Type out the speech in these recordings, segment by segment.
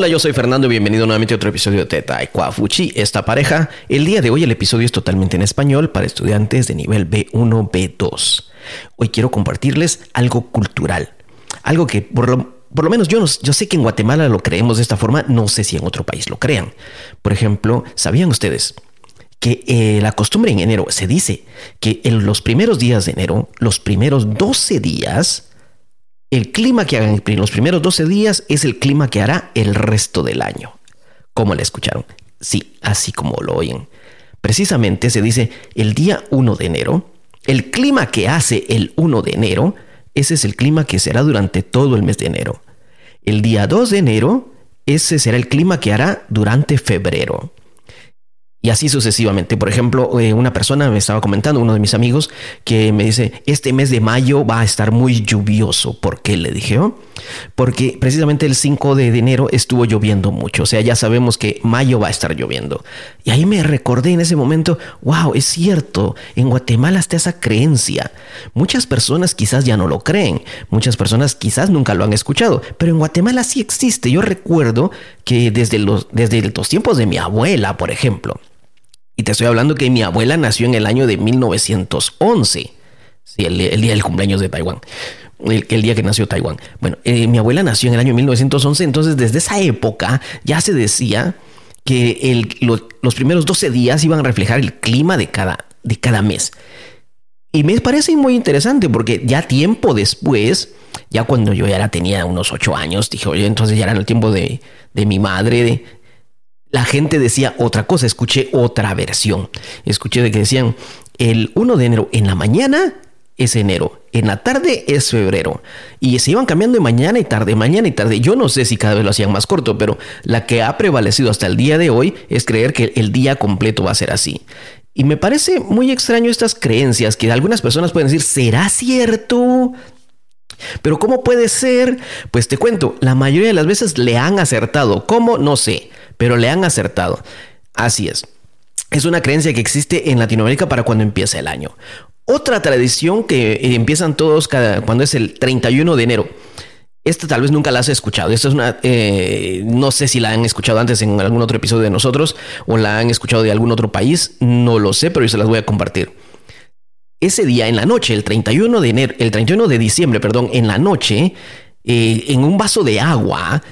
Hola, yo soy Fernando y bienvenido nuevamente a otro episodio de Taekwafuchi. Esta pareja, el día de hoy el episodio es totalmente en español para estudiantes de nivel B1, B2. Hoy quiero compartirles algo cultural, algo que por lo, menos yo, yo sé que en Guatemala lo creemos de esta forma, no sé si en otro país lo crean. Por ejemplo, ¿sabían ustedes que eh, la costumbre en enero se dice que en los primeros días de enero, los primeros 12 días, el clima que hagan en los primeros 12 días es el clima que hará el resto del año. ¿Cómo le escucharon? Sí, así como lo oyen. Precisamente se dice el día 1 de enero, el clima que hace el 1 de enero, ese es el clima que será durante todo el mes de enero. El día 2 de enero, ese será el clima que hará durante febrero. Y así sucesivamente. Por ejemplo, eh, una persona me estaba comentando, uno de mis amigos, que me dice, este mes de mayo va a estar muy lluvioso. ¿Por qué? Le dije, oh, porque precisamente el 5 de enero estuvo lloviendo mucho. O sea, ya sabemos que mayo va a estar lloviendo. Y ahí me recordé en ese momento, wow, es cierto, en Guatemala está esa creencia. Muchas personas quizás ya no lo creen, muchas personas quizás nunca lo han escuchado, pero en Guatemala sí existe. Yo recuerdo que desde los, desde los tiempos de mi abuela, por ejemplo, y te estoy hablando que mi abuela nació en el año de 1911. Sí, el, día del cumpleaños de Taiwán. El, día que nació Taiwán. Bueno, eh, mi abuela nació en el año 1911, entonces desde esa época ya se decía que los primeros 12 días iban a reflejar el clima de cada, de cada mes. Y me parece muy interesante porque ya tiempo después, ya cuando yo ya tenía unos 8 años, dije, oye, entonces ya era el tiempo de, de mi madre, de, la gente decía otra cosa, escuché otra versión. Escuché de que decían, el 1 de enero en la mañana es enero, en la tarde es febrero. Y se iban cambiando de mañana y tarde, mañana y tarde. Yo no sé si cada vez lo hacían más corto, pero la que ha prevalecido hasta el día de hoy es creer que el día completo va a ser así. Y me parece muy extraño estas creencias que algunas personas pueden decir, ¿será cierto? Pero ¿cómo puede ser? Pues te cuento, la mayoría de las veces le han acertado. ¿Cómo? No sé pero le han acertado. Así es. Es una creencia que existe en Latinoamérica para cuando empieza el año. Otra tradición que eh, empiezan todos cada, cuando es el 31 de enero. Esta tal vez nunca la has escuchado. Esta es una. Eh, no sé si la han escuchado antes en algún otro episodio de nosotros o la han escuchado de algún otro país. No lo sé, pero yo se las voy a compartir. Ese día en la noche, el 31 de enero, el 31 de diciembre, perdón, en la noche, eh, en un vaso de agua,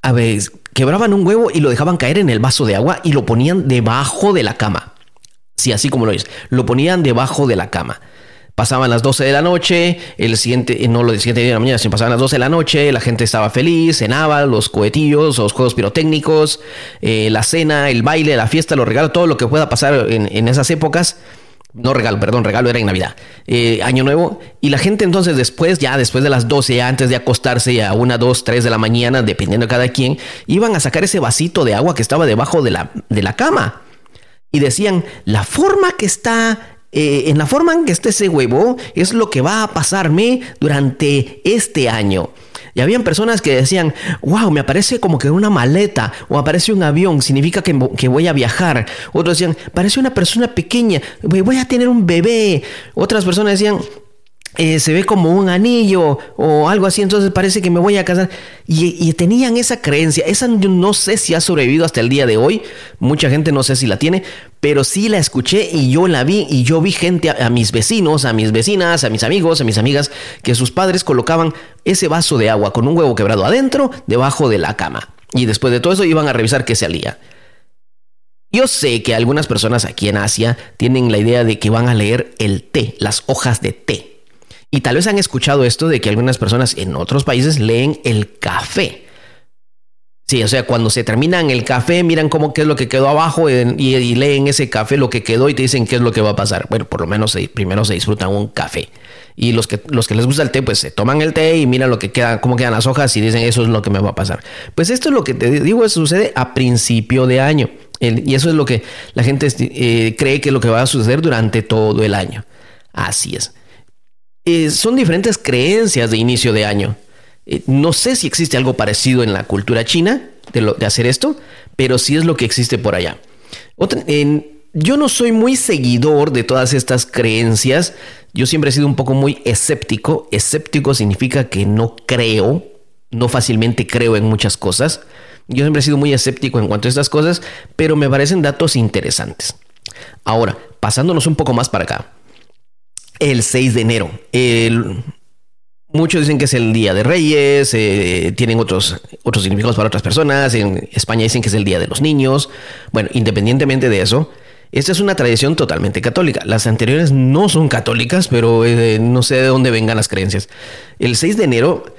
a ver, quebraban un huevo y lo dejaban caer en el vaso de agua y lo ponían debajo de la cama. Sí, así como lo es. Lo ponían debajo de la cama. Pasaban las 12 de la noche, el siguiente, eh, no lo del siguiente día de la mañana, sino pasaban las 12 de la noche, la gente estaba feliz, cenaba, los cohetillos, los juegos pirotécnicos, eh, la cena, el baile, la fiesta, los regalos, todo lo que pueda pasar en, en esas épocas no regalo, perdón, regalo era en Navidad, eh, Año Nuevo, y la gente entonces después, ya después de las 12, antes de acostarse a una, dos, tres de la mañana, dependiendo de cada quien, iban a sacar ese vasito de agua que estaba debajo de la, de la cama. Y decían, la forma que está eh, en la forma en que esté ese huevo es lo que va a pasarme durante este año. Y habían personas que decían, wow, me aparece como que una maleta o aparece un avión, significa que, voy a viajar. Otros decían, parece una persona pequeña, voy a tener un bebé. Otras personas decían, eh, se ve como un anillo o algo así, entonces parece que me voy a casar. Y, tenían esa creencia, esa no sé si ha sobrevivido hasta el día de hoy, mucha gente no sé si la tiene, pero sí la escuché y yo la vi y yo vi gente, a, mis vecinos, a mis vecinas, a mis amigos, a mis amigas, que sus padres colocaban ese vaso de agua con un huevo quebrado adentro, debajo de la cama. Y después de todo eso iban a revisar qué se alía. Yo sé que algunas personas aquí en Asia tienen la idea de que van a leer el té, las hojas de té. Y tal vez han escuchado esto de que algunas personas en otros países leen el café. Sí, o sea, cuando se terminan el café, miran cómo qué es lo que quedó abajo y, leen ese café lo que quedó y te dicen qué es lo que va a pasar. Bueno, por lo menos primero se disfrutan un café. Y los que, los que les gusta el té, pues se toman el té y miran lo que queda, cómo quedan las hojas y dicen eso es lo que me va a pasar. Pues esto es lo que te digo, sucede a principio de año. y eso es lo que la gente eh, cree que es lo que va a suceder durante todo el año. Así es. Eh, son diferentes creencias de inicio de año. Eh, no sé si existe algo parecido en la cultura china de, de hacer esto, pero sí es lo que existe por allá. yo no soy muy seguidor de todas estas creencias. Yo siempre he sido un poco muy escéptico. Escéptico significa que no creo, no fácilmente creo en muchas cosas. Yo siempre he sido muy escéptico en cuanto a estas cosas, pero me parecen datos interesantes. Ahora, pasándonos un poco más para acá. El 6 de enero. Muchos dicen que es el Día de Reyes, eh, tienen otros, otros significados para otras personas. En España dicen que es el Día de los Niños. Bueno, independientemente de eso, esta es una tradición totalmente católica. Las anteriores no son católicas, pero eh, no sé de dónde vengan las creencias. El 6 de enero,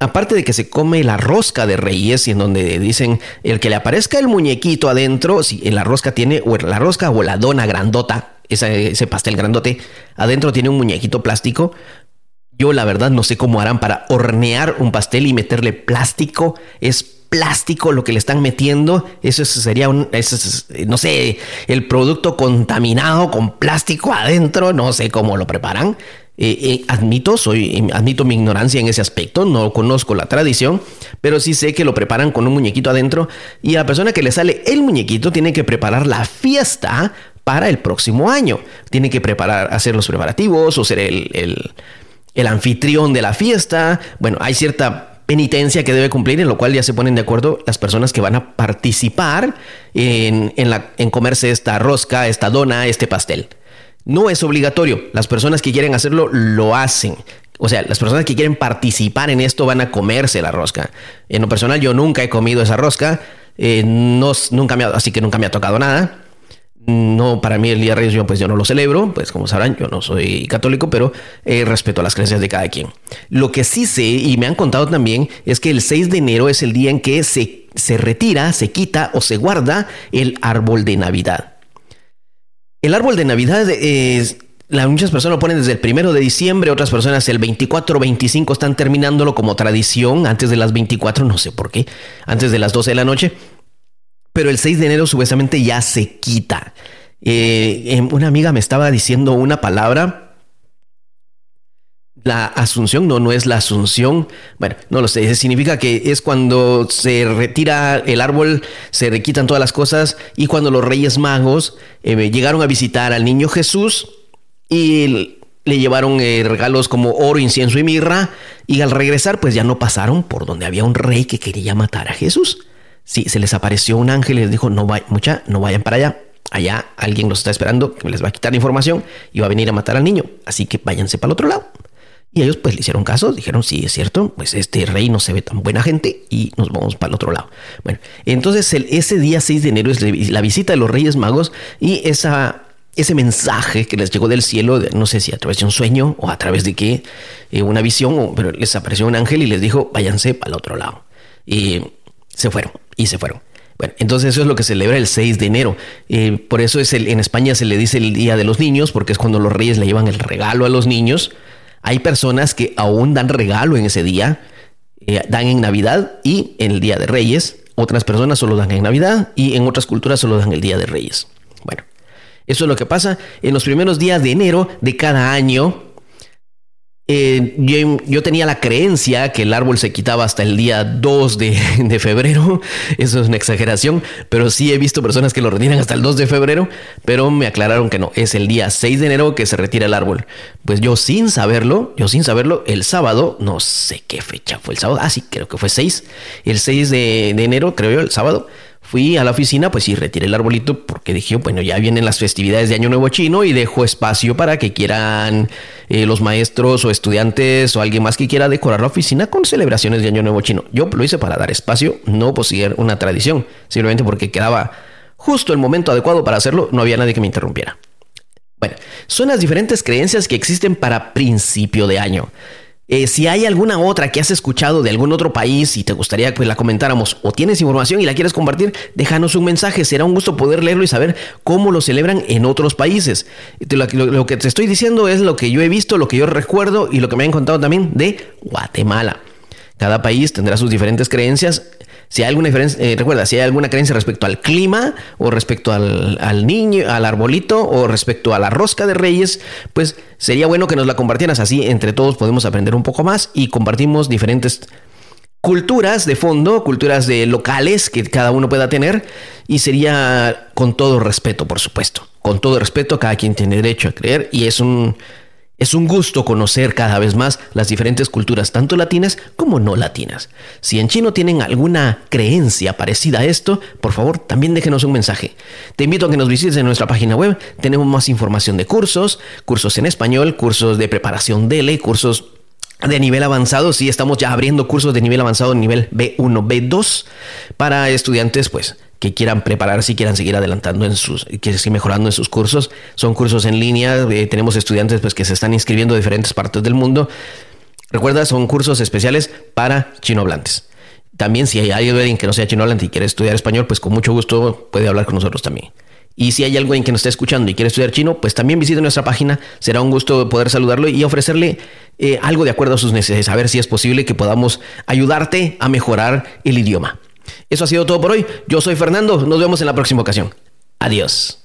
aparte de que se come la rosca de reyes, y en donde dicen el que le aparezca el muñequito adentro, si en la rosca tiene, o la rosca o la dona grandota, ese pastel grandote, adentro tiene un muñequito plástico. Yo la verdad no sé cómo harán para hornear un pastel y meterle plástico. Es plástico lo que le están metiendo. Eso sería un, no sé, el producto contaminado con plástico adentro. No sé cómo lo preparan. Eh, eh, admito, soy, admito mi ignorancia en ese aspecto, no conozco la tradición, pero sí sé que lo preparan con un muñequito adentro y a la persona que le sale el muñequito tiene que preparar la fiesta para el próximo año. Tiene que preparar, hacer los preparativos o ser el, el, anfitrión de la fiesta. Bueno, hay cierta penitencia que debe cumplir, en lo cual ya se ponen de acuerdo las personas que van a participar en, la, en comerse esta rosca, esta dona, este pastel. No es obligatorio, las personas que quieren hacerlo lo hacen. O sea, las personas que quieren participar en esto van a comerse la rosca. En lo personal yo nunca he comido esa rosca, eh, no, nunca me así que nunca me ha tocado nada no, para mí el Día de Reyes yo pues yo no lo celebro, pues como sabrán yo no soy católico, pero eh, respeto a las creencias de cada quien. Lo que sí sé y me han contado también es que el 6 de enero es el día en que se, se retira, se quita o se guarda el árbol de Navidad. El árbol de Navidad es... muchas personas lo ponen desde el primero de diciembre, otras personas el 24 o 25 están terminándolo como tradición antes de las 24, no sé por qué, antes de las 12 de la noche pero el 6 de enero supuestamente ya se quita. Eh, em, una amiga me estaba diciendo una palabra. La asunción, no, no es la asunción. Bueno, no lo sé. Significa que es cuando se retira el árbol, se requitan todas las cosas y cuando los reyes magos eh, llegaron a visitar al niño Jesús y le llevaron eh, regalos como oro, incienso y mirra y al regresar pues ya no pasaron por donde había un rey que quería matar a Jesús. Sí, se les apareció un ángel y les dijo, no, vaya, mucha, no vayan para allá. Allá alguien los está esperando que les va a quitar la información y va a venir a matar al niño. Así que váyanse para el otro lado. Y ellos pues le hicieron caso, dijeron, sí, es cierto, pues este rey no se ve tan buena gente y nos vamos para el otro lado. Bueno, entonces el, ese día 6 de enero es la visita de los Reyes Magos y esa, ese mensaje que les llegó del cielo, no sé si a través de un sueño o a través de qué, eh, una visión, pero les apareció un ángel y les dijo, váyanse para el otro lado. Y se fueron y se fueron. Bueno, entonces eso es lo que celebra el 6 de enero. Eh, por eso es el, en España se le dice el Día de los Niños, porque es cuando los reyes le llevan el regalo a los niños. Hay personas que aún dan regalo en ese día, eh, dan en Navidad y en el Día de Reyes. Otras personas solo dan en Navidad y en otras culturas solo dan el Día de Reyes. Bueno, eso es lo que pasa en los primeros días de enero de cada año eh, yo, tenía la creencia que el árbol se quitaba hasta el día 2 de, febrero. Eso es una exageración, pero sí he visto personas que lo retiran hasta el 2 de febrero, pero me aclararon que no, es el día 6 de enero que se retira el árbol. Pues yo sin saberlo, yo sin saberlo, el sábado, no sé qué fecha fue el sábado, ah sí, creo que fue 6, el 6 de, enero, creo yo, el sábado, fui a la oficina, pues sí, retiré el arbolito porque dije, bueno, ya vienen las festividades de Año Nuevo Chino y dejo espacio para que quieran eh, los maestros o estudiantes o alguien más que quiera decorar la oficina con celebraciones de Año Nuevo Chino. Yo lo hice para dar espacio, no por seguir una tradición, simplemente porque quedaba justo el momento adecuado para hacerlo, no había nadie que me interrumpiera. Bueno, son las diferentes creencias que existen para principio de año. Eh, si hay alguna otra que has escuchado de algún otro país y te gustaría que la comentáramos o tienes información y la quieres compartir, déjanos un mensaje. Será un gusto poder leerlo y saber cómo lo celebran en otros países. Lo, lo que te estoy diciendo es lo que yo he visto, lo que yo recuerdo y lo que me han contado también de Guatemala. Cada país tendrá sus diferentes creencias si hay alguna diferencia, eh, recuerda, si hay alguna creencia respecto al clima o respecto al, niño, al arbolito o respecto a la rosca de reyes, pues sería bueno que nos la compartieras así. Entre todos podemos aprender un poco más y compartimos diferentes culturas de fondo, culturas de locales que cada uno pueda tener y sería con todo respeto, por supuesto. Con todo respeto, cada quien tiene derecho a creer y es un Es un gusto conocer cada vez más las diferentes culturas, tanto latinas como no latinas. Si en chino tienen alguna creencia parecida a esto, por favor, también déjenos un mensaje. Te invito a que nos visites en nuestra página web. Tenemos más información de cursos, cursos en español, cursos de preparación DELE, cursos de nivel avanzado. Sí, estamos ya abriendo cursos de nivel avanzado, nivel B1, B2, para estudiantes, pues que quieran prepararse y quieran seguir adelantando en sus, que seguir mejorando en sus cursos. Son cursos en línea, eh, tenemos estudiantes pues, que se están inscribiendo de diferentes partes del mundo. Recuerda, son cursos especiales para chinohablantes. También si hay alguien que no sea chinohablante y quiere estudiar español, pues con mucho gusto puede hablar con nosotros también. Y si hay alguien que nos está escuchando y quiere estudiar chino, pues también visite nuestra página. Será un gusto poder saludarlo y ofrecerle eh, algo de acuerdo a sus necesidades, a ver si es posible que podamos ayudarte a mejorar el idioma. Eso ha sido todo por hoy. Yo soy Fernando. Nos vemos en la próxima ocasión. Adiós.